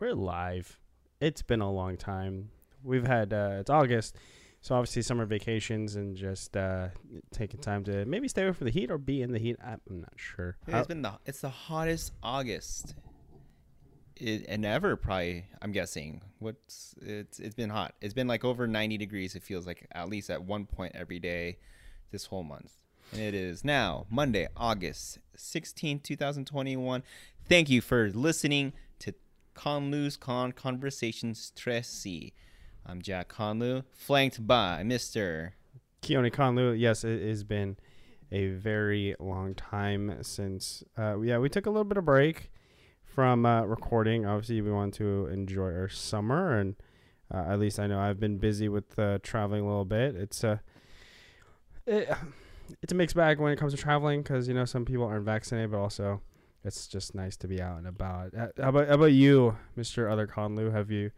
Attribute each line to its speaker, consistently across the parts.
Speaker 1: We're live. It's been a long time. We've had uh, it's August, so obviously summer vacations and just uh, taking time to maybe stay away from the heat or be in the heat. I'm not sure.
Speaker 2: It's been the it's the hottest August it, and ever probably. I'm guessing. What's it's it's been hot. It's been like over 90 degrees. It feels like at least at one point every day this whole month. And it is now Monday, August 16, 2021. Thank you for listening Conlu's Con Conversations 3C. I'm Jack Conlu, flanked by Mr.
Speaker 1: Keone Conlu. Yes, it has been a very long time since. Uh, yeah, we took a little bit of break from uh, recording. Obviously, we want to enjoy our summer, and uh, at least I know I've been busy with uh, traveling a little bit. It's a it, it's a mixed bag when it comes to traveling because you know some people aren't vaccinated, but also it's just nice to be out and about. Uh, How about how about you, Mister Other Conlu? Have you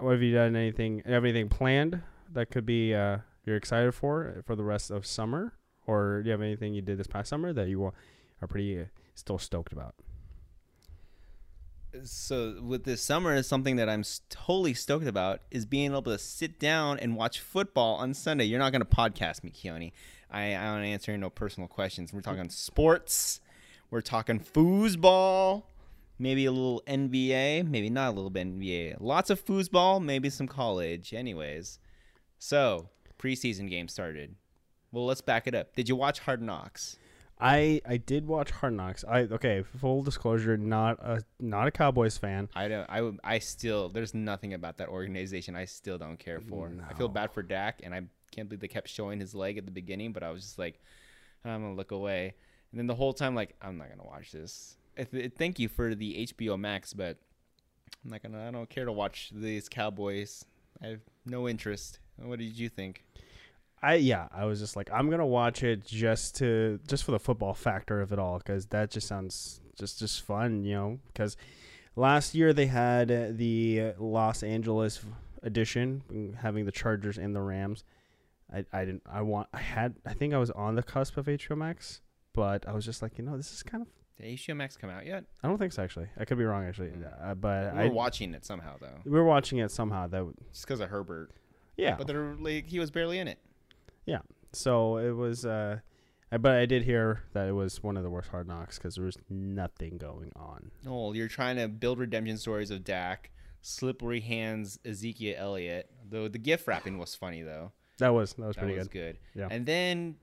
Speaker 1: have you done anything? Have anything planned that could be uh, you're excited for for the rest of summer, or do you have anything you did this past summer that you are pretty uh, still stoked about?
Speaker 2: so with this summer is something that i'm totally stoked about is being able to sit down and watch football on sunday you're not going to podcast me keone i, I don't answer no personal questions we're talking sports we're talking foosball maybe a little nba maybe not a little bit nba lots of foosball maybe some college anyways so preseason game started well let's back it up did you watch hard knocks
Speaker 1: I I did watch Hard Knocks. I okay. Full disclosure, not a not a Cowboys fan.
Speaker 2: I don't. I. I still. There's nothing about that organization. I still don't care for. I feel bad for Dak, and I can't believe they kept showing his leg at the beginning. But I was just like, I'm gonna look away. And then the whole time, like, I'm not gonna watch this. Thank you for the HBO Max, but I'm not gonna. I don't care to watch these Cowboys. I have no interest. What did you think?
Speaker 1: I yeah, I was just like, I'm gonna watch it just to just for the football factor of it all, because that just sounds just just fun, you know. Because last year they had the Los Angeles edition, having the Chargers and the Rams. I I didn't I want I had I think I was on the cusp of HBO Max, but I was just like, you know, this is kind of
Speaker 2: Did HBO Max come out yet?
Speaker 1: I don't think so actually. I could be wrong actually,
Speaker 2: Mm.
Speaker 1: uh, but
Speaker 2: We're
Speaker 1: I
Speaker 2: watching it somehow though,
Speaker 1: we were watching it somehow. That w-
Speaker 2: just because of Herbert.
Speaker 1: yeah,
Speaker 2: But they're like he was barely in it.
Speaker 1: Yeah, so it was, uh, I- but I did hear that it was one of the worst hard knocks because there was nothing going on.
Speaker 2: Oh, you're trying to build redemption stories of Dak, slippery hands Ezekiel Elliott. Though the gift wrapping was funny though.
Speaker 1: That was that was
Speaker 2: That
Speaker 1: pretty
Speaker 2: was
Speaker 1: good.
Speaker 2: good.
Speaker 1: Yeah.
Speaker 2: And then,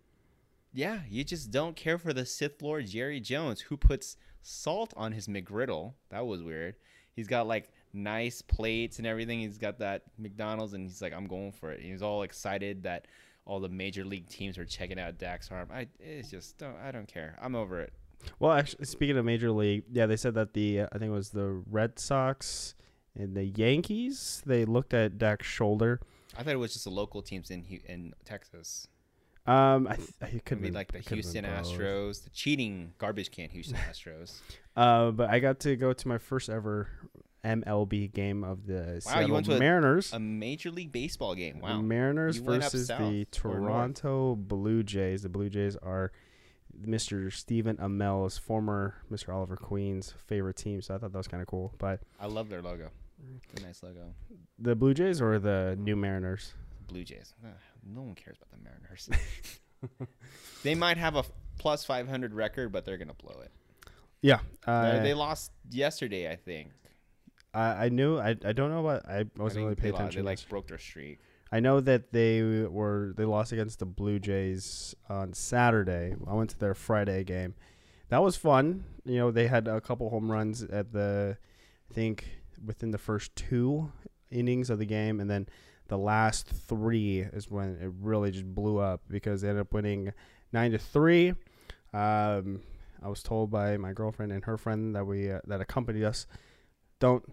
Speaker 2: yeah, you just don't care for the Sith Lord Jerry Jones, who puts salt on his McGriddle. That was weird. He's got like nice plates and everything. He's got that McDonald's, and he's like, "I'm going for it." He's all excited that all the major league teams are checking out Dak's arm. I it's just don't, I don't care. I'm over it.
Speaker 1: Well, actually, speaking of major league, yeah, they said that the uh, I think it was the Red Sox and the Yankees. They looked at Dak's shoulder.
Speaker 2: I thought it was just the local teams in in Texas.
Speaker 1: Um, I th- it could
Speaker 2: be like the
Speaker 1: it could've been
Speaker 2: Houston. Astros, the cheating garbage can Houston Astros.
Speaker 1: Uh, but I got to go to my first ever MLB game of the
Speaker 2: Wow, you
Speaker 1: Seattle
Speaker 2: went to
Speaker 1: Mariners.
Speaker 2: A major league baseball game. Wow.
Speaker 1: Mariners
Speaker 2: You
Speaker 1: versus the? Toronto Blue Jays. The Blue Jays are Mr. Stephen Amell's former Mr. Oliver Queen's favorite team, so I thought that was kind of cool. But
Speaker 2: I love their logo. It's a nice logo.
Speaker 1: the Blue Jays or the new Mariners?
Speaker 2: Blue Jays. No one cares about the Mariners. they might have a 500 record, but they're gonna blow it.
Speaker 1: Yeah,
Speaker 2: They-
Speaker 1: uh,
Speaker 2: they lost yesterday, I think.
Speaker 1: I, I knew. I, I don't know what. I
Speaker 2: I
Speaker 1: wasn't
Speaker 2: think
Speaker 1: really paying attention.
Speaker 2: they like broke their streak.
Speaker 1: I know that they were they lost against the Blue Jays on Saturday. I went to their Friday game. That was fun. You know, they had a couple home runs at the I think within the first two innings of the game and then the last 3 is when it really just blew up because they ended up winning 9 to 3. Um I was told by my girlfriend and her friend that we uh, that accompanied us don't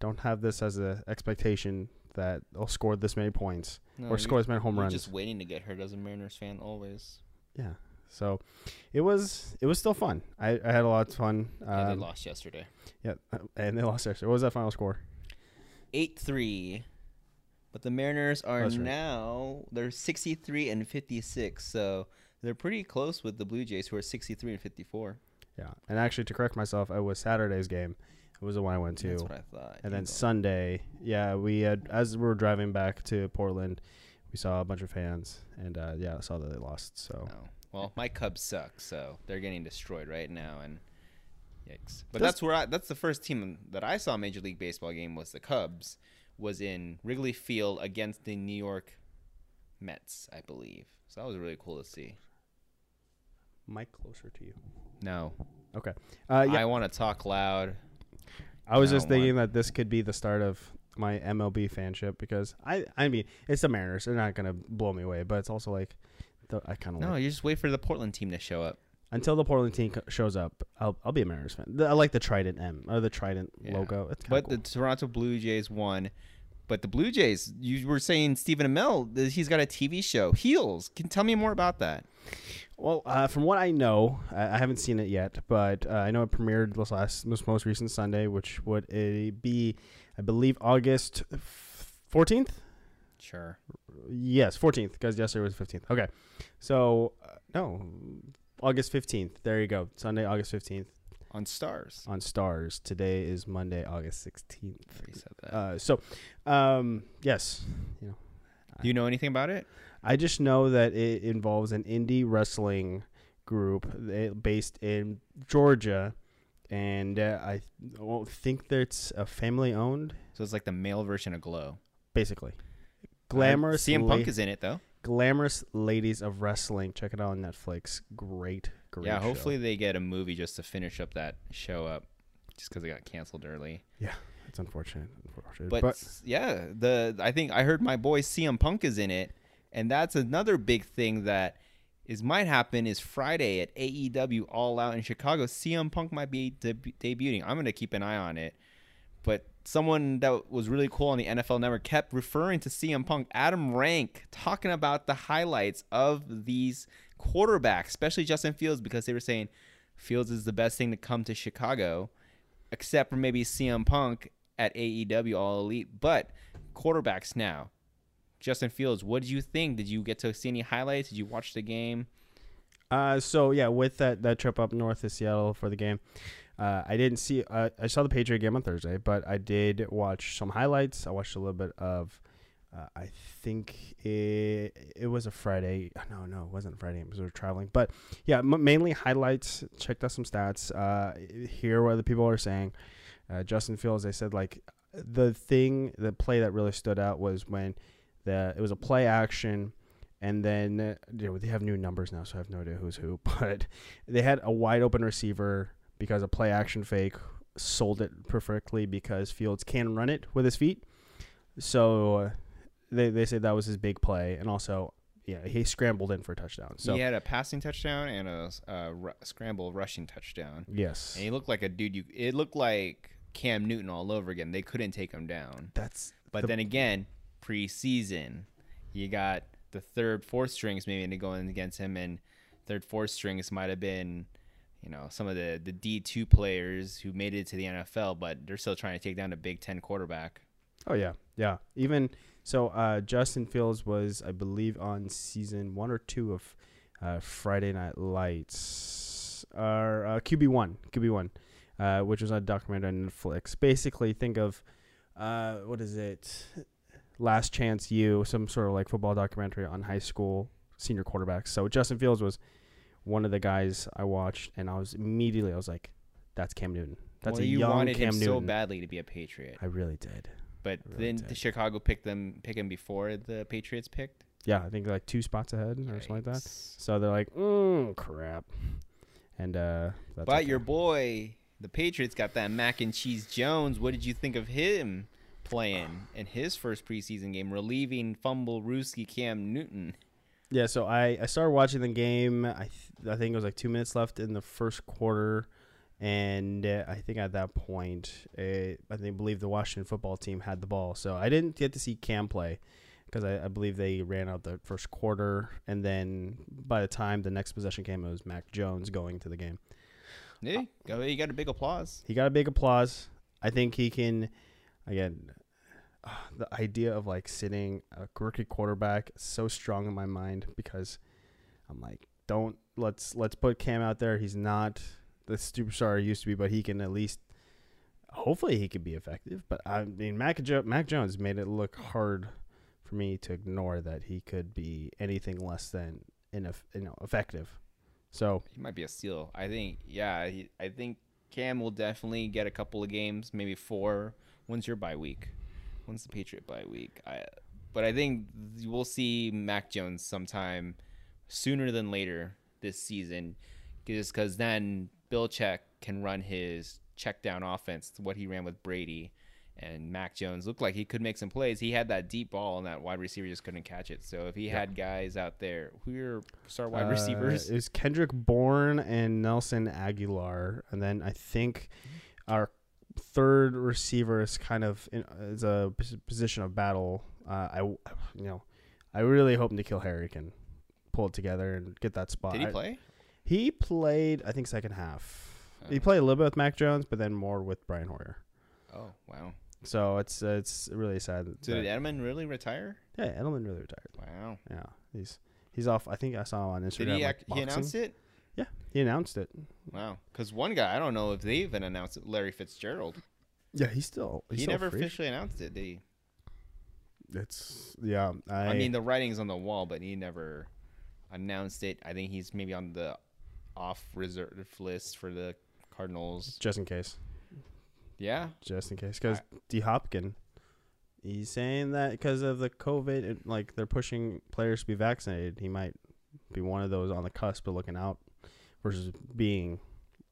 Speaker 1: don't have this as an expectation that they'll score this many points
Speaker 2: No,
Speaker 1: or score as many home runs.
Speaker 2: just waiting to get hurt as a Mariners fan always.
Speaker 1: Yeah. So it was it was still fun. I, I had a lot of fun.
Speaker 2: yeah, they
Speaker 1: Um,
Speaker 2: lost yesterday.
Speaker 1: yeah, and they lost yesterday. What was that final score?
Speaker 2: 8-3. But the Mariners are
Speaker 1: right.
Speaker 2: now they're 63 and 56. So they're pretty close with the Blue Jays who are 63 and 54.
Speaker 1: Yeah. And actually, to correct myself, it was Saturday's game. It was the one I went to.
Speaker 2: That's what I thought.
Speaker 1: and then
Speaker 2: Eagle.
Speaker 1: Sunday, yeah, we had as we were driving back to Portland, we saw a bunch of fans, and uh, yeah, I saw that they lost. So
Speaker 2: Oh. Well, my Cubs suck, so they're getting destroyed right now, and yikes. But
Speaker 1: Does-
Speaker 2: that's where I, that's the first team that I saw Major League Baseball game was the Cubs, was in Wrigley Field against the New York Mets, I believe. So that was really cool to see.
Speaker 1: Mike, closer to you.
Speaker 2: No,
Speaker 1: Okay. Uh, yeah,
Speaker 2: I want to talk loud.
Speaker 1: I was
Speaker 2: I
Speaker 1: just thinking that this could be the start of my MLB fanship because I, I mean, it's the Mariners. They're not gonna blow me away, but it's also like, the, I kind of
Speaker 2: No,
Speaker 1: like
Speaker 2: you just wait for the Portland team to show up.
Speaker 1: Until the Portland team co- shows up. I'll, I'll be a Mariners fan. The- I like the Trident M or the Trident
Speaker 2: Yeah.
Speaker 1: logo. It's kinda
Speaker 2: But
Speaker 1: cool.
Speaker 2: the Toronto Blue Jays won. But the Blue Jays, you were saying Stephen Amell, th- he's got a TV show, Heels. Can tell me more about that?
Speaker 1: Well, uh, from what I know, I, I haven't seen it yet, but uh, I know it premiered this last, this most recent Sunday, which would uh, be, I believe, August fourteenth.
Speaker 2: Sure.
Speaker 1: Yes, fourteenth, because yesterday was fifteenth. Okay, so uh, no, August fifteenth. There you go, Sunday, August fifteenth
Speaker 2: On Starz.
Speaker 1: on Starz. Today is Monday, August sixteenth.
Speaker 2: Already said that.
Speaker 1: Uh, so, um, yes, you know,
Speaker 2: Do you know anything about it?
Speaker 1: I just know that it involves an indie wrestling group eh, based in Georgia, and uh, I don't think that it's a family owned.
Speaker 2: So it's like the male version of Glow.
Speaker 1: Basically, glamorous.
Speaker 2: Uh, CM Punk is in it though.
Speaker 1: Glamorous ladies of wrestling. Check it out on Netflix. Great, great.
Speaker 2: yeah,
Speaker 1: show.
Speaker 2: hopefully they get a movie just to finish up that show up, just because it got canceled early.
Speaker 1: Yeah, it's unfortunate. unfortunate.
Speaker 2: But,
Speaker 1: But,
Speaker 2: yeah, the I think I heard my boy CM Punk is in it, and that's another big thing that is might happen is Friday at AEW All Out in Chicago. CM Punk might be deb- debuting. I'm gonna keep an eye on it. But someone that was really cool on the NFL Network kept referring to CM Punk, Adam Rank, talking about the highlights of these quarterbacks, especially Justin Fields, because they were saying Fields is the best thing to come to Chicago, except for maybe CM Punk at AEW All Elite. But quarterbacks now, Justin Fields, what did you think? Did you get to see any highlights? Did you watch the game?
Speaker 1: uh, so yeah, with that that trip up north to Seattle for the game, uh, I didn't see. Uh, I saw the Patriot game on Thursday, but I did watch some highlights. I watched a little bit of. Uh, I think it it was a Friday. No, no, it wasn't Friday we were traveling. But yeah, m- mainly highlights. Checked out some stats. Uh, hear what the people are saying. Uh, Justin Fields. They said like the thing, the play that really stood out was when the it was a play action, and then uh, you know, they have new numbers now, so I have no idea who's who. But they had a wide open receiver because a play action fake sold it perfectly because Fields can run it with his feet. So uh, they they say that was his big play, and also yeah he scrambled in for a touchdown. So
Speaker 2: he had a passing touchdown and a uh, scramble rushing touchdown.
Speaker 1: yes,
Speaker 2: And he looked like a dude. You it looked like Cam Newton all over again. They couldn't take him down.
Speaker 1: that's
Speaker 2: But
Speaker 1: The-
Speaker 2: then again, preseason, you got the third, fourth strings maybe to go in against him, and third, fourth strings might have been, you know, some of the the D two players who made it to the NFL, but they're still trying to take down a Big Ten quarterback.
Speaker 1: Oh yeah, yeah. Even so, uh, Justin Fields was, I believe, on season one or two of uh, Friday Night Lights, or uh, QB one, QB one, uh, which was a documentary on Netflix. Basically, think of uh, what is it? Last Chance U, some sort of like football documentary on high school senior quarterbacks. So Justin Fields was one of the guys I watched, and I was immediately I was like, "That's Cam Newton. That's
Speaker 2: well,
Speaker 1: a
Speaker 2: you
Speaker 1: young
Speaker 2: wanted
Speaker 1: Cam
Speaker 2: him
Speaker 1: Newton."
Speaker 2: so badly to be a Patriot,
Speaker 1: I really did.
Speaker 2: but
Speaker 1: really
Speaker 2: then
Speaker 1: did.
Speaker 2: the Chicago picked them, pick him before the Patriots picked.
Speaker 1: Yeah, I think like two spots ahead or something like that. So they're like, mm, crap. And uh that's
Speaker 2: But
Speaker 1: okay.
Speaker 2: your boy, the Patriots, got that mac and cheese Jones. What did you think of him playing in his first preseason game, relieving fumble Ruski Cam Newton?
Speaker 1: Yeah, so I, I started watching the game. I th- I think it was like two minutes left in the first quarter, and uh, I think at that point, uh, I think believe the Washington football team had the ball. So I didn't get to see Cam play because I, I believe they ran out the first quarter, and then by the time the next possession came, it was Mac Jones going to the game.
Speaker 2: Yeah, go- you got a big applause.
Speaker 1: He got a big applause. I think he can, again, the idea of like sitting a rookie quarterback so strong in my mind because I'm like, don't let's let's put Cam out there. He's not the superstar he used to be, but he can at least hopefully he could be effective. But I mean, Mac, jo- Mac Jones made it look hard for me to ignore that he could be anything less than ineff- you know effective. So
Speaker 2: He might be a steal. I think. Yeah. He, I think Cam will definitely get a couple of games, maybe four. When's your bye week? When's the Patriot bye week? I. But I think we'll see Mac Jones sometime sooner than later this season, just because then Belichick can run his check down offense, what he ran with Brady, and Mac Jones looked like he could make some plays. He had that deep ball, and that wide receiver just couldn't catch it. So if he had guys out there, who are star wide
Speaker 1: uh,
Speaker 2: receivers?
Speaker 1: is Kendrick Bourne and Nelson Agholor, and then I think our third receiver is kind of in, is a position of battle. Uh, I you know I really hope N'Keal Harry can pull it together and get that spot.
Speaker 2: Did he
Speaker 1: I-
Speaker 2: play?
Speaker 1: He played, I think, second half. He
Speaker 2: Oh.
Speaker 1: played a little bit with Mac Jones, but then more with Brian Hoyer.
Speaker 2: Oh wow!
Speaker 1: So it's it's really sad.
Speaker 2: So did Edelman really retire?
Speaker 1: yeah, Edelman really retired.
Speaker 2: Wow!
Speaker 1: Yeah, he's he's off. I think I saw him on Instagram.
Speaker 2: Did he?
Speaker 1: like,
Speaker 2: Ac- he announced
Speaker 1: boxing.
Speaker 2: It?
Speaker 1: He announced it.
Speaker 2: Wow! Because one guy, I don't know if they even announced it. Larry Fitzgerald.
Speaker 1: Yeah, he's still. He's
Speaker 2: he
Speaker 1: still
Speaker 2: never
Speaker 1: free.
Speaker 2: officially announced it, did he?
Speaker 1: It's yeah. I,
Speaker 2: I, mean, the writing's on the wall, but he never announced it. I think he's maybe on the off reserve list for the Cardinals.
Speaker 1: just in case,
Speaker 2: Yeah.
Speaker 1: just in case, because D Hopkin, he's saying that because of the COVID, it, like they're pushing players to be vaccinated, he might be one of those on the cusp of looking out versus being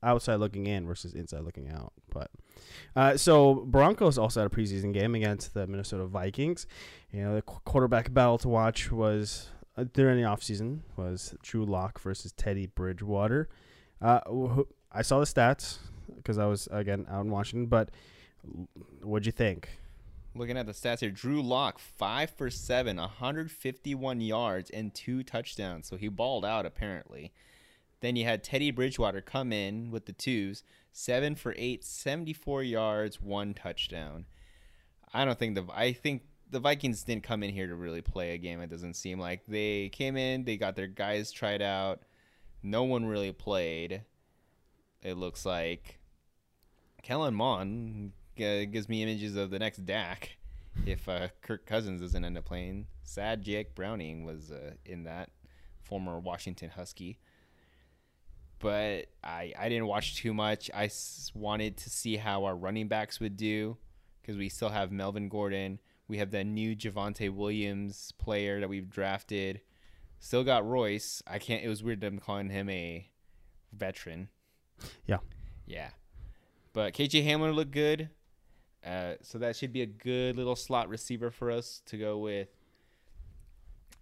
Speaker 1: outside looking in versus inside looking out. But uh, so Broncos also had a preseason game against the Minnesota Vikings. You know, the qu- quarterback battle to watch was uh, during the offseason was Drew Lock versus Teddy Bridgewater. Uh, I saw the stats because I was again out in Washington, but what'd you think?
Speaker 2: Looking at the stats here, Drew Lock five for seven, 151 yards and two touchdowns. So he balled out apparently. Then you had Teddy Bridgewater come in with the twos, seven for eight, 74 yards, one touchdown. I don't think the I think the Vikings didn't come in here to really play a game. It doesn't seem like they came in, they got their guys tried out. No one really played. It looks like Kellen Mond gives me images of the next Dak if uh, Kirk Cousins doesn't end up playing. Sad Jake Browning was uh, in that, former Washington Husky. But I, I didn't watch too much. I s- wanted to see how our running backs would do because we still have Melvin Gordon. We have that new Javonte Williams player that we've drafted. Still got Royce. I can't. It was weird them calling him a veteran.
Speaker 1: Yeah.
Speaker 2: Yeah. But KJ Hamler looked good. Uh, so that should be a good little slot receiver for us to go with.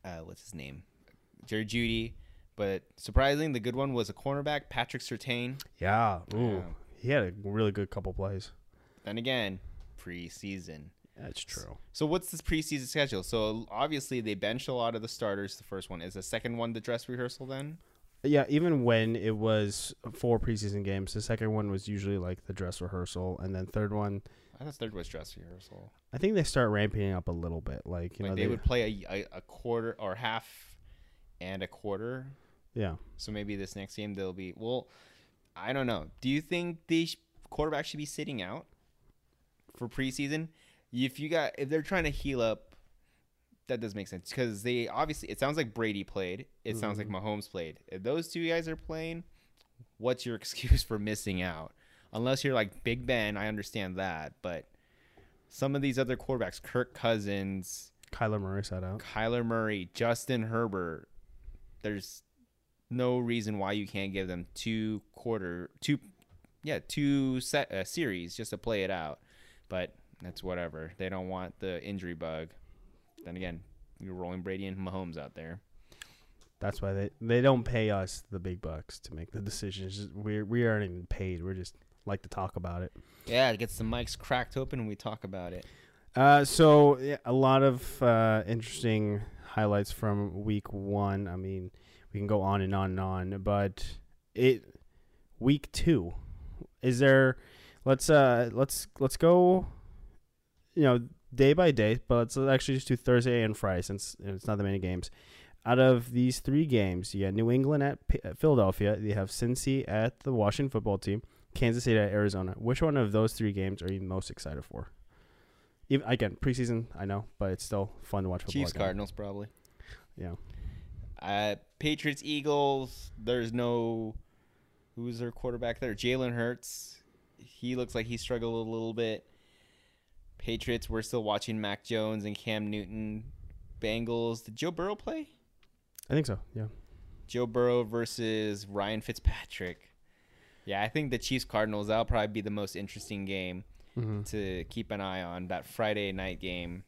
Speaker 2: Uh, what's his name? Jerry Jeudy. But surprisingly, the good one was a cornerback, Patrick Surtain.
Speaker 1: Yeah, ooh,
Speaker 2: Yeah.
Speaker 1: he had a really good couple plays.
Speaker 2: Then again, preseason.
Speaker 1: That's true.
Speaker 2: So what's this preseason schedule? So obviously they bench a lot of the starters. The first one is the second one the dress rehearsal. Then
Speaker 1: Yeah, even when it was four preseason games, the second one was usually like the dress rehearsal, and then third one,
Speaker 2: I thought third was dress rehearsal.
Speaker 1: I think they start ramping up a little bit. Like you
Speaker 2: like
Speaker 1: know,
Speaker 2: they, would play a, a, a quarter or half and a quarter.
Speaker 1: Yeah.
Speaker 2: So maybe this next game they'll be well. I don't know. Do you think the sh- quarterback should be sitting out for preseason? If you got if they're trying to heal up, that does make sense because they obviously it sounds like Brady played. It sounds like mm-hmm. Mahomes played. If those two guys are playing, what's your excuse for missing out? Unless you're like Big Ben, I understand that, but some of these other quarterbacks, Kirk Cousins,
Speaker 1: Kyler Murray sat out.
Speaker 2: Kyler Murray, Justin Herbert. There's no reason why you can't give them two quarter, two, yeah, two set uh, series just to play it out. But that's whatever. They don't want the injury bug. Then again, you're rolling Brady and Mahomes out there.
Speaker 1: That's why they they don't pay us the big bucks to make the decisions. We we aren't even paid. We're just like to talk about it.
Speaker 2: Yeah, it gets the mics cracked open and we talk about it.
Speaker 1: Uh, so yeah, a lot of uh, interesting highlights from week one. I mean, we can go on and on and on, but it week two is there. Let's uh let's let's go. You know, day by day, but let's actually just do Thursday and Friday since it's not that many games. Out of these three games, you got New England at, P- at Philadelphia. You have Cincy at the Washington football team. Kansas City at Arizona. Which one of those three games are you most excited for? Even, again, preseason, I know, but it's still fun to watch football.
Speaker 2: Chiefs
Speaker 1: again.
Speaker 2: Cardinals probably.
Speaker 1: Yeah.
Speaker 2: Uh, Patriots Eagles. There's no who's their quarterback there. Jalen Hurts. He looks like he struggled a little bit. Patriots. We're still watching Mac Jones and Cam Newton. Bengals. Did Joe Burrow play?
Speaker 1: I think so. Yeah.
Speaker 2: Joe Burrow versus Ryan Fitzpatrick. Yeah, I think the Chiefs Cardinals that'll probably be the most interesting game
Speaker 1: Mm-hmm.
Speaker 2: to keep an eye on. That Friday night game.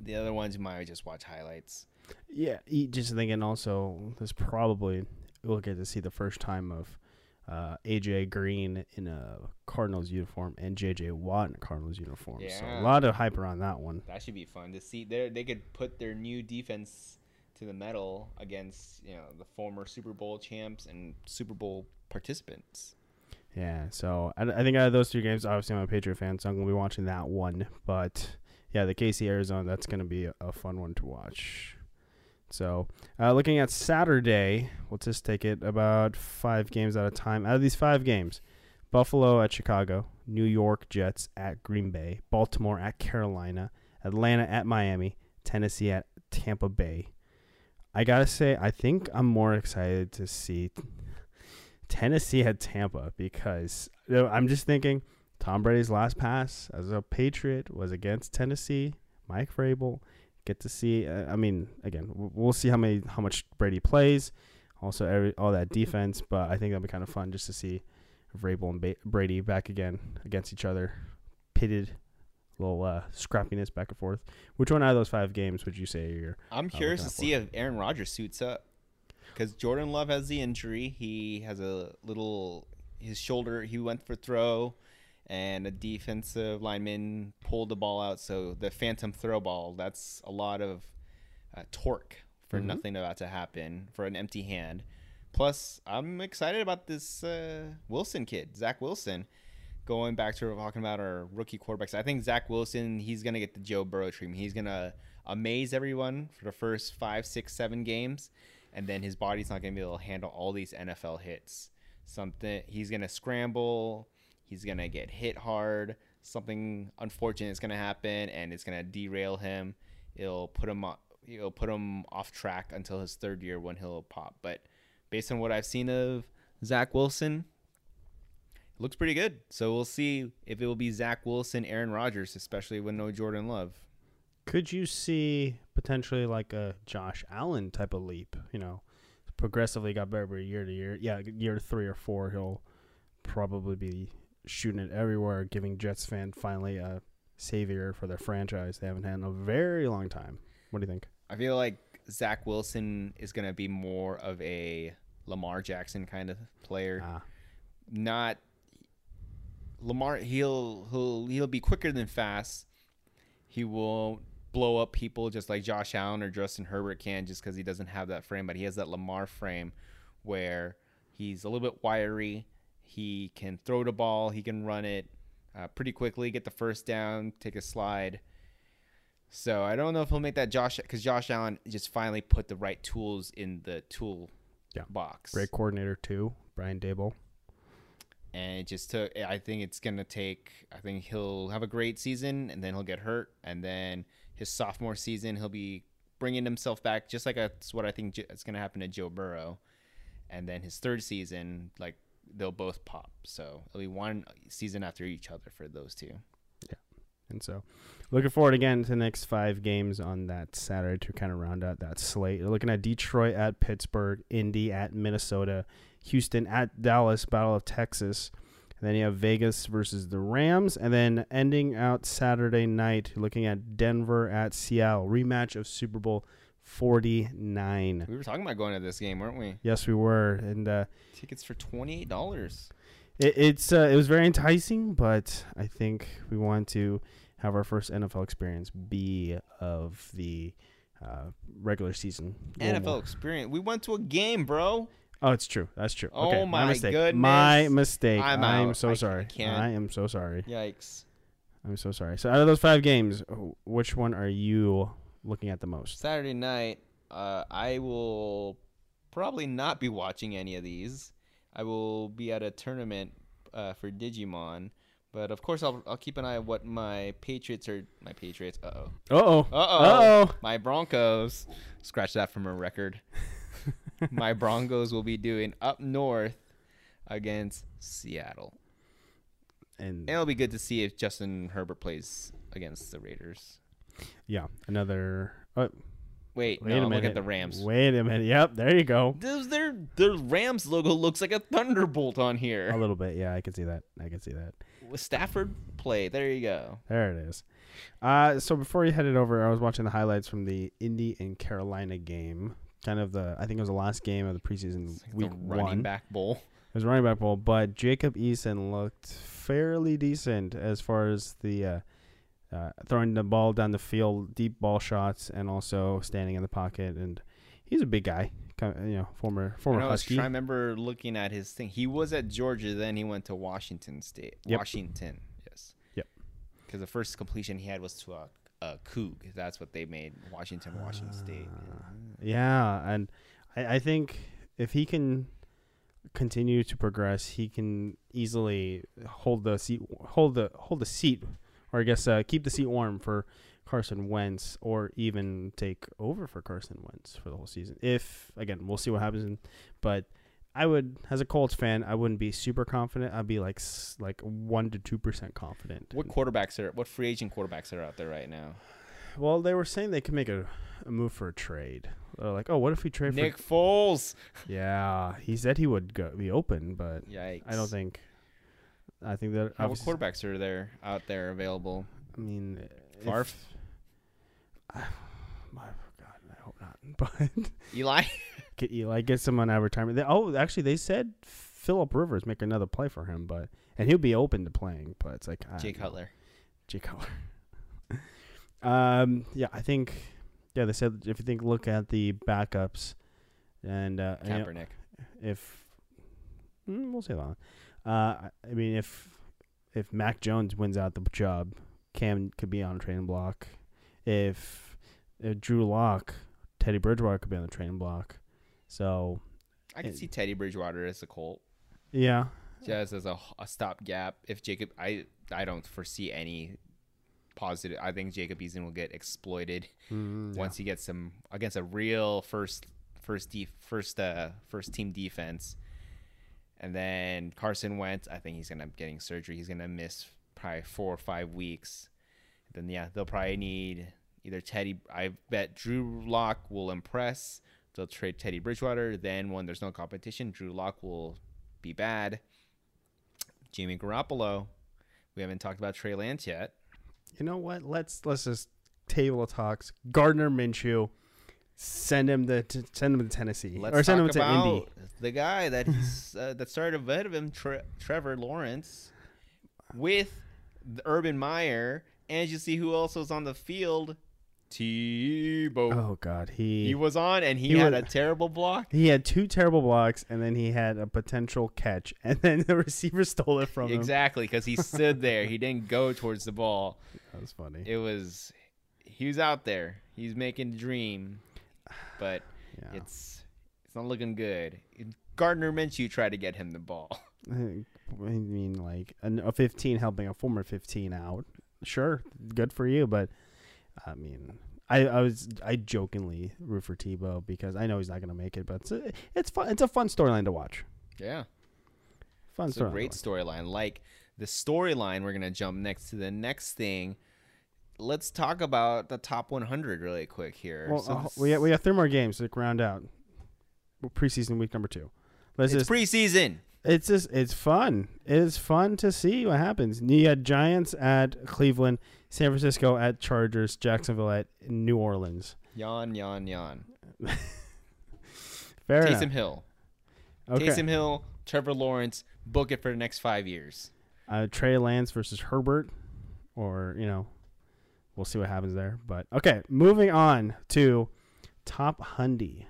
Speaker 2: The other ones you might just watch highlights.
Speaker 1: Yeah. Just thinking also, this probably, we'll get to see the first time of uh, AJ Green in a Cardinals uniform and JJ Watt in a Cardinals uniform. So
Speaker 2: Yeah.
Speaker 1: a lot of hype around that one.
Speaker 2: That should be fun to see. There, they could put their new defense to the metal against you know the former Super Bowl champs and Super Bowl participants.
Speaker 1: Yeah, so I, I think out of those two games, obviously I'm a Patriot fan, so I'm gonna be watching that one. But yeah, the KC Arizona, that's gonna be a, a fun one to watch. So uh, looking at Saturday, we'll just take it about five games at a time. Out of these five games, Buffalo at Chicago, New York Jets at Green Bay, Baltimore at Carolina, Atlanta at Miami, Tennessee at Tampa Bay. I gotta say, I think I'm more excited to see Tennessee at Tampa because you know, I'm just thinking Tom Brady's last pass as a Patriot was against Tennessee. Mike Vrabel get to see. Uh, I mean, again, we'll see how many how much Brady plays. Also, every, all that defense, but I think that'll be kind of fun just to see Vrabel and ba- Brady back again against each other, pitted, little uh, scrappiness back and forth. Which one out of those five games would you say you're?
Speaker 2: I'm
Speaker 1: Oh,
Speaker 2: curious to see if Aaron Rodgers suits up because Jordan Love has the injury. He has a little his shoulder. He went for throw, and a defensive lineman pulled the ball out. So the phantom throw ball. That's a lot of uh, torque for
Speaker 1: Mhm.
Speaker 2: nothing about to happen for an empty hand. Plus, I'm excited about this uh, Wilson kid, Zach Wilson. Going back to talking about our rookie quarterbacks, I think Zach Wilson, he's gonna get the Joe Burrow treatment. He's gonna amaze everyone for the first five, six, seven games, and then his body's not gonna be able to handle all these NFL hits. Something he's gonna scramble, he's gonna get hit hard. Something unfortunate is gonna happen, and it's gonna derail him. It'll put him o- it'll put him off track until his third year when he'll pop. But based on what I've seen of Zach Wilson, it looks pretty good. So we'll see if it will be Zach Wilson, Aaron Rodgers, especially with no Jordan Love.
Speaker 1: Could you see potentially like a Josh Allen type of leap? You know, progressively got better year to year. Yeah, year three or four, he'll probably be shooting it everywhere, giving Jets fan finally a savior for their franchise they haven't had in a very long time. What do you think?
Speaker 2: I feel like Zach Wilson is going to be more of a Lamar Jackson kind of player.
Speaker 1: Ah,
Speaker 2: Not Lamar. He'll he'll he'll be quicker than fast. He will blow up people just like Josh Allen or Justin Herbert can, just because he doesn't have that frame. But he has that Lamar frame where he's a little bit wiry. He can throw the ball. He can run it uh, pretty quickly, get the first down, take a slide. So I don't know if he'll make that Josh because Josh Allen just finally put the right tools in the tool
Speaker 1: Yeah.
Speaker 2: box.
Speaker 1: great coordinator too, Brian Daboll.
Speaker 2: and it just took. I think it's gonna take. I think he'll have a great season, and then he'll get hurt, and then his sophomore season he'll be bringing himself back, just like that's what I think is gonna happen to Joe Burrow, and then his third season, like they'll both pop. So it'll be one season after each other for those two. Yeah.
Speaker 1: And so, looking forward again to the next five games on that Saturday to kind of round out that slate. You're looking at Detroit at Pittsburgh, Indy at Minnesota, Houston at Dallas, Battle of Texas. And then you have Vegas versus the Rams. And then ending out Saturday night, looking at Denver at Seattle, rematch of Super Bowl 49.
Speaker 2: We were talking about going to this game, weren't we?
Speaker 1: Yes, we were. And uh,
Speaker 2: Tickets for twenty eight dollars.
Speaker 1: it, it's uh, it was very enticing, but I think we want to have our first NFL experience be of the uh, regular season.
Speaker 2: NFL experience. We went to a game, bro.
Speaker 1: Oh, it's true. That's true.
Speaker 2: Oh
Speaker 1: okay,
Speaker 2: my
Speaker 1: mistake.
Speaker 2: goodness.
Speaker 1: My mistake.
Speaker 2: I'm
Speaker 1: I'm,
Speaker 2: out.
Speaker 1: so
Speaker 2: I
Speaker 1: sorry.
Speaker 2: can't.
Speaker 1: I am so sorry.
Speaker 2: Yikes.
Speaker 1: I'm so sorry. So out of those five games, which one are you looking at the most?
Speaker 2: Saturday night, uh, I will probably not be watching any of these. I will be at a tournament uh, for Digimon. But of course, I'll I'll keep an eye on what my Patriots are. My Patriots. Uh oh.
Speaker 1: Uh oh.
Speaker 2: Uh oh. My Broncos. Scratch that from a record. my Broncos will be doing up north against Seattle.
Speaker 1: And
Speaker 2: And it'll be good to see if Justin Herbert plays against the Raiders.
Speaker 1: Yeah, another. Uh,
Speaker 2: Wait,
Speaker 1: wait
Speaker 2: no,
Speaker 1: a
Speaker 2: look at the Rams.
Speaker 1: Wait a minute. Yep, there you go.
Speaker 2: Does their their Rams logo looks like a thunderbolt on here?
Speaker 1: A little bit. Yeah, I can see that. I can see that.
Speaker 2: Stafford play. There you go.
Speaker 1: There it is. Uh, so before you headed over, I was watching the highlights from the Indy and Carolina game. Kind of the, I think it was the last game of the preseason
Speaker 2: like
Speaker 1: week
Speaker 2: the running
Speaker 1: one.
Speaker 2: back bowl.
Speaker 1: It was a running back bowl, but Jacob Eason looked fairly decent as far as the uh, uh, throwing the ball down the field, deep ball shots, and also standing in the pocket. And he's a big guy, kind of, you know, former former
Speaker 2: I was
Speaker 1: Husky.
Speaker 2: I remember looking at his thing. He was at Georgia, then he went to Washington State.
Speaker 1: Yep.
Speaker 2: Washington, yes.
Speaker 1: Yep.
Speaker 2: Because the first completion he had was to a, a Coug. That's what they made Washington, Washington State.
Speaker 1: Ah. Yeah, and I, I think if he can continue to progress, he can easily hold the seat, hold the hold the seat, or I guess uh, keep the seat warm for Carson Wentz, or even take over for Carson Wentz for the whole season. If again, we'll see what happens. In, but I would, as a Colts fan, I wouldn't be super confident. I'd be like like one to two percent confident.
Speaker 2: What quarterbacks are? What free agent quarterbacks are out there right now?
Speaker 1: Well, they were saying they could make a, a move for a trade. They're like, oh, what if we trade
Speaker 2: Nick Foles.
Speaker 1: Yeah, he said he would go, be open, but
Speaker 2: Yikes.
Speaker 1: I don't think. I think that obviously-
Speaker 2: quarterbacks are there out there available?
Speaker 1: I mean,
Speaker 2: Favre?
Speaker 1: I, my God, I hope not. But
Speaker 2: Eli.
Speaker 1: get Eli get someone out of retirement. They, oh, actually, they said Philip Rivers make another play for him, but and he'll be open to playing. But it's like
Speaker 2: Jay. Cutler.
Speaker 1: Jay Cutler. um, yeah, I think. Yeah, they said if you think look at the backups, and uh, and, you know,
Speaker 2: Kaepernick.
Speaker 1: if mm, we'll say that. Uh, I- mean, if if Mac Jones wins out the job, Cam could be on a training block. If, if Drew Lock, Teddy Bridgewater could be on the training block. So
Speaker 2: I can
Speaker 1: it-
Speaker 2: see Teddy Bridgewater as a Colt.
Speaker 1: yeah,
Speaker 2: just as a, a stopgap. If Jacob, I I don't foresee any positive. I think Jacob Eason will get exploited
Speaker 1: Mm, yeah.
Speaker 2: once he gets some against a real first first def, first uh first team defense. And then Carson Wentz, I think he's gonna be getting surgery. He's gonna miss probably four or five weeks. Then yeah, they'll probably need either Teddy. I bet Drew Lock will impress. They'll trade Teddy Bridgewater. Then when there's no competition, Drew Lock will be bad. Jimmy Garoppolo. We haven't talked about Trey Lance yet.
Speaker 1: You know what? Let's let's just table of talks. Gardner Minshew, send him to, to send him to Tennessee
Speaker 2: Let's
Speaker 1: or send him to Indy.
Speaker 2: the guy that he's, uh, that started ahead of him, Tre- Trevor Lawrence, with the Urban Meyer, and you see who else was on the field? Tebow.
Speaker 1: Oh God, he
Speaker 2: He was on, and he,
Speaker 1: He
Speaker 2: had
Speaker 1: was-
Speaker 2: a terrible block.
Speaker 1: He had two terrible blocks, and then he had a potential catch, and then the receiver stole it from him.
Speaker 2: Exactly, because he stood there. He didn't go towards the ball.
Speaker 1: That was funny.
Speaker 2: It was he was out there. He's making the dream, but
Speaker 1: yeah.
Speaker 2: it's it's not looking good. Gardner Minshew tried to get him the ball.
Speaker 1: I mean, like a 15 helping a former 15 out. Sure, good for you, but I mean, I, I was I jokingly root for Tebow because I know he's not going to make it, but it's a, it's fun. It's a fun storyline to watch.
Speaker 2: Yeah.
Speaker 1: Fun
Speaker 2: It's a great storyline. Like the storyline, we're gonna jump next to the next thing. Let's talk about the top 100 really quick here.
Speaker 1: watch.
Speaker 2: So
Speaker 1: uh, we got, we got three more games to round out. Preseason week number two. Let's
Speaker 2: it's
Speaker 1: just
Speaker 2: preseason.
Speaker 1: It's just it's fun. It's fun to see what happens. You had Giants at Cleveland, San Francisco at Chargers, Jacksonville at New Orleans.
Speaker 2: Yawn, yawn, yawn.
Speaker 1: Fair
Speaker 2: Taysom
Speaker 1: enough.
Speaker 2: Hill.
Speaker 1: Okay.
Speaker 2: Taysom Hill, Trevor Lawrence, book it for the next five years.
Speaker 1: Uh, Trey Lance versus Herbert, or you know, we'll see what happens there. But okay, moving on to top Hundy.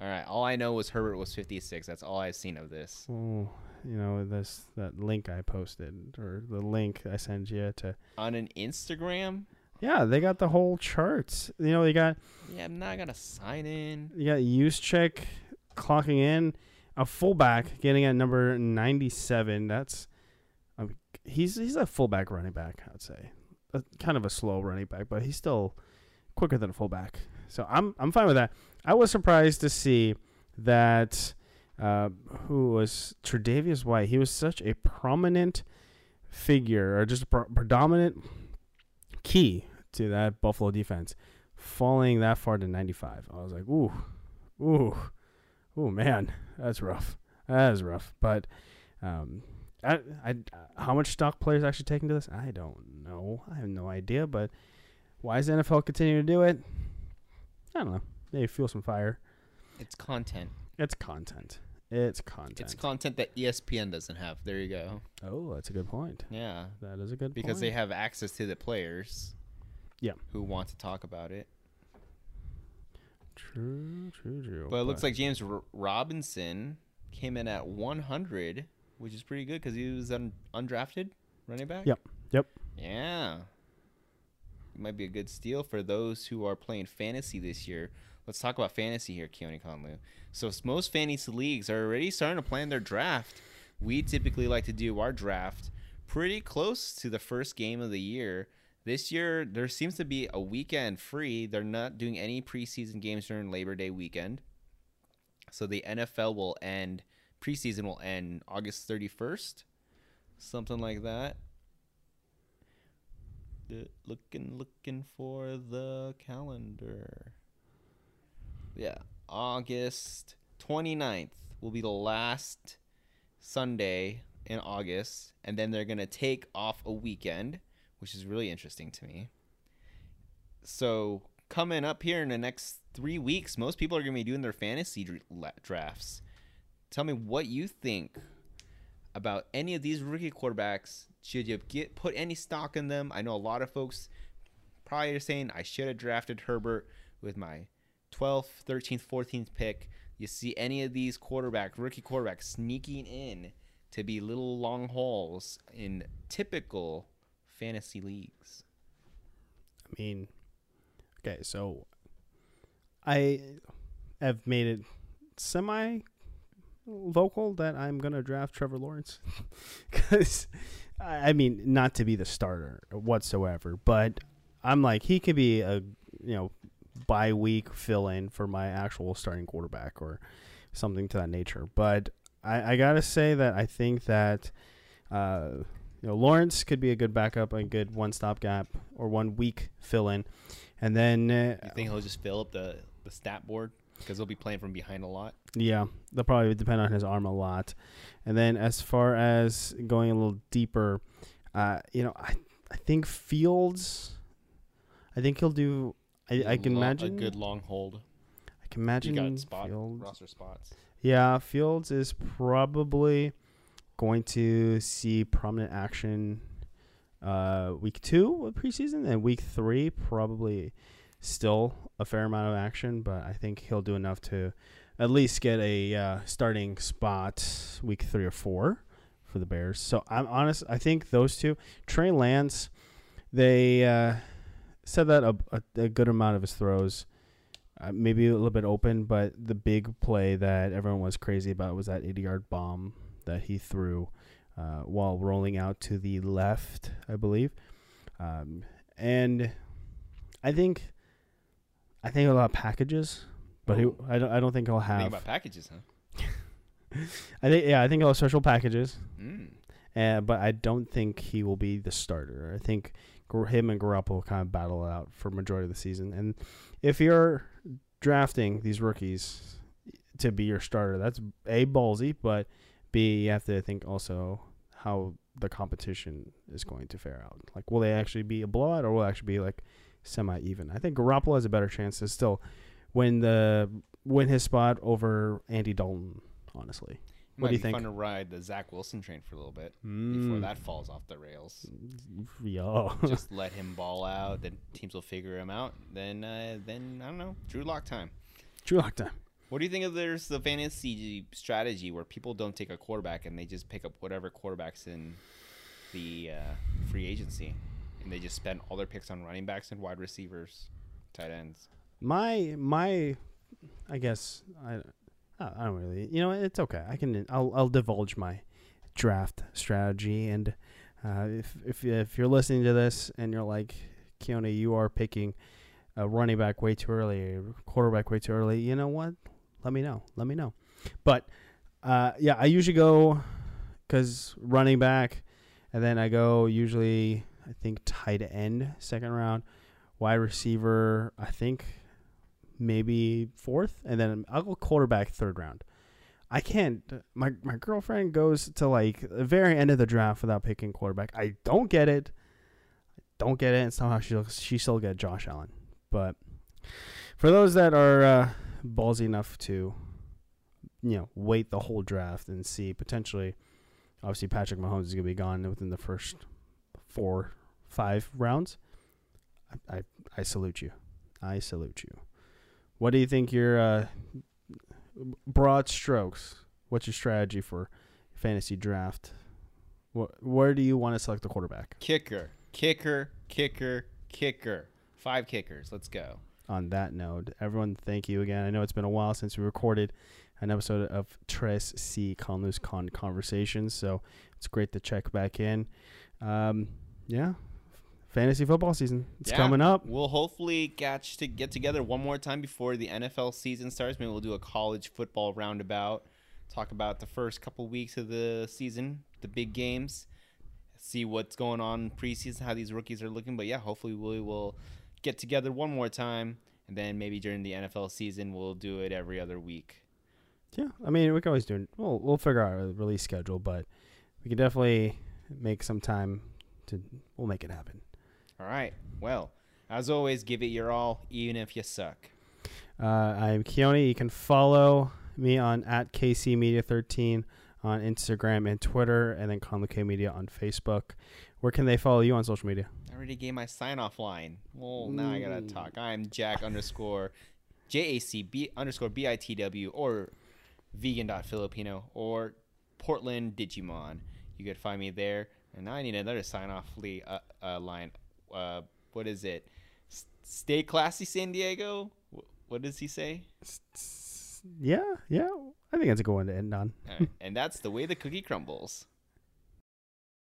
Speaker 2: All right. All I know was Herbert was 56. That's all I've seen of this.
Speaker 1: Oh, you know this that link I posted or the link I sent you to.
Speaker 2: On an Instagram?
Speaker 1: Yeah, they got the whole charts. You know, they got
Speaker 2: Yeah, I'm not gonna sign in.
Speaker 1: You got Juszczyk clocking in, a fullback getting at number 97. That's um, he's he's a fullback running back. I'd say, a, kind of a slow running back, but he's still quicker than a fullback. So I'm I'm fine with that. I was surprised to see that uh, who was Tre'Davious White. He was such a prominent figure, or just a pro- predominant key to that Buffalo defense, falling that far to 95. I was like, ooh, ooh, ooh, man, that's rough. That is rough. But um, I, I, how much stock players actually taking to this? I don't know. I have no idea. But why is the NFL continuing to do it? I don't know. Maybe feel some fire.
Speaker 2: It's content.
Speaker 1: It's content. It's content.
Speaker 2: It's content that ESPN doesn't have. There you go.
Speaker 1: oh, that's a good point.
Speaker 2: Yeah,
Speaker 1: That is a good point.
Speaker 2: because
Speaker 1: point.
Speaker 2: they have access to the players.
Speaker 1: Yeah.
Speaker 2: Who want to talk about it?
Speaker 1: True, true, true.
Speaker 2: But it looks like James R- Robinson came in at 100, which is pretty good because he was un- undrafted running back.
Speaker 1: Yep, yep.
Speaker 2: Yeah. It might be a good steal for those who are playing fantasy this year. Let's talk about fantasy here, Keone Conlu. So most fantasy leagues are already starting to plan their draft. We typically like to do our draft pretty close to the first game of the year. This year, there seems to be a weekend free. They're not doing any preseason games during Labor Day weekend. So the NFL will end, preseason will end August 31st, something like that. Looking, looking for the calendar. Yeah, August 29th will be the last Sunday in August, and then they're going to take off a weekend, which is really interesting to me. So, coming up here in the next three weeks, most people are going to be doing their fantasy drafts. Tell me what you think about any of these rookie quarterbacks. Should you get put any stock in them? I know a lot of folks probably are saying I should have drafted Herbert with my 12th, 13th, 14th pick. You see any of these quarterback, rookie quarterbacks sneaking in to be little long hauls in typical fantasy leagues.
Speaker 1: I mean, okay, so I have made it semi vocal that I'm gonna draft Trevor Lawrence because I mean not to be the starter whatsoever, but I'm like he could be a you know bye week fill in for my actual starting quarterback or something to that nature. But I, I gotta say that I think that uh, you know Lawrence could be a good backup, a good one stop gap or one week fill in, and then uh,
Speaker 2: You think he'll just fill up the, the stat board? Because he'll be playing from behind a lot.
Speaker 1: Yeah, they'll probably depend on his arm a lot. And then as far as going a little deeper, uh, you know, I I think Fields, I think he'll do. I, I can imagine.
Speaker 2: A good long hold.
Speaker 1: I can
Speaker 2: You
Speaker 1: imagine
Speaker 2: got spot,
Speaker 1: Fields.
Speaker 2: roster spots.
Speaker 1: Yeah, Fields is probably going to see prominent action uh, week two of preseason, and week three probably still a fair amount of action. But I think he'll do enough to at least get a uh, starting spot week three or four for the Bears. So I'm honest. I think those two, Trey Lance, they uh, said that a, a, a good amount of his throws uh, maybe a little bit open, but the big play that everyone was crazy about was that 80 yard bomb that he threw uh, while rolling out to the left, I believe. Um, and I think I think a lot of packages, but he,
Speaker 2: Oh.
Speaker 1: I don't I don't think he'll
Speaker 2: Think
Speaker 1: have.
Speaker 2: about packages, huh?
Speaker 1: I think yeah, I think he'll have special packages.
Speaker 2: Mm.
Speaker 1: Uh, but I don't think he will be the starter. I think him and Garoppolo will kind of battle it out for majority of the season. And if you're drafting these rookies to be your starter, that's a ballsy, but b you have to think also how the competition is going to fare out. Like, will they actually be a blowout or will it actually be like semi even? I think Garoppolo has a better chance to still win the win his spot over Andy Dalton. Honestly, What
Speaker 2: Might
Speaker 1: do you
Speaker 2: be
Speaker 1: think?
Speaker 2: Fun to ride the Zach Wilson train for a little bit before
Speaker 1: Mm.
Speaker 2: that falls off the rails.
Speaker 1: Yeah.
Speaker 2: Just let him ball out. Then teams will figure him out. Then, uh, then I don't know. Drew Lock time.
Speaker 1: Drew Lock time.
Speaker 2: What do you think of there's the fantasy strategy where people don't take a quarterback and they just pick up whatever quarterbacks in the uh, free agency, and they just spend all their picks on running backs and wide receivers, tight ends.
Speaker 1: My my, I guess I, I don't really. You know, it's okay. I can. I'll I'll divulge my draft strategy, and Uh, if if if you're listening to this and you're like, Keone, you are picking a running back way too early, quarterback way too early. You know what? Let me know. Let me know. But uh, yeah, I usually go because running back, and then I go usually I think tight end second round, wide receiver I think maybe fourth, and then I'll go quarterback third round. I can't. My my girlfriend goes to like the very end of the draft without picking quarterback. I don't get it. I don't get it, and somehow she she still get Josh Allen. But for those that are uh, ballsy enough to, you know, wait the whole draft and see potentially, obviously Patrick Mahomes is gonna be gone within the first four five rounds. I I, I salute you. I salute you. What do you think your uh, broad strokes? What's your strategy for fantasy draft? What where do you want to select the quarterback?
Speaker 2: Kicker, kicker, kicker, kicker. Five kickers. Let's go.
Speaker 1: On that note, everyone, thank you again. I know it's been a while since we recorded an episode of Tres C Conlus Con Conversations, so it's great to check back in. Um, yeah, fantasy football season. It's
Speaker 2: Yeah.
Speaker 1: coming up.
Speaker 2: We'll hopefully catch to get together one more time before the NFL season starts. Maybe we'll do a college football roundabout. Talk about the first couple weeks of the season, the big games. See what's going on preseason, how these rookies are looking. But yeah, hopefully we will get together one more time, and then maybe during the NFL season we'll do it every other week.
Speaker 1: Yeah, I mean, we can always do. We'll we'll figure out a release schedule, but we can definitely make some time to. We'll make it happen.
Speaker 2: All right. Well, as always, give it your all, even if you suck.
Speaker 1: Uh, I'm Keone. You can follow me on at KC Media 13 on Instagram and Twitter, and then Conley K Media on Facebook. Where can they follow you on social media?
Speaker 2: I already gave my sign off line. Well, now I gotta talk. I'm Jack underscore J A C B underscore B I T W or vegan Filipino or Portland Digimon. You could find me there. And now I need another sign off li- uh, uh, line. Uh, what is it? S- Stay classy, San Diego. Wh- What does he say?
Speaker 1: Yeah, yeah. I think that's a good one to end on.
Speaker 2: Right. and that's the way the cookie crumbles.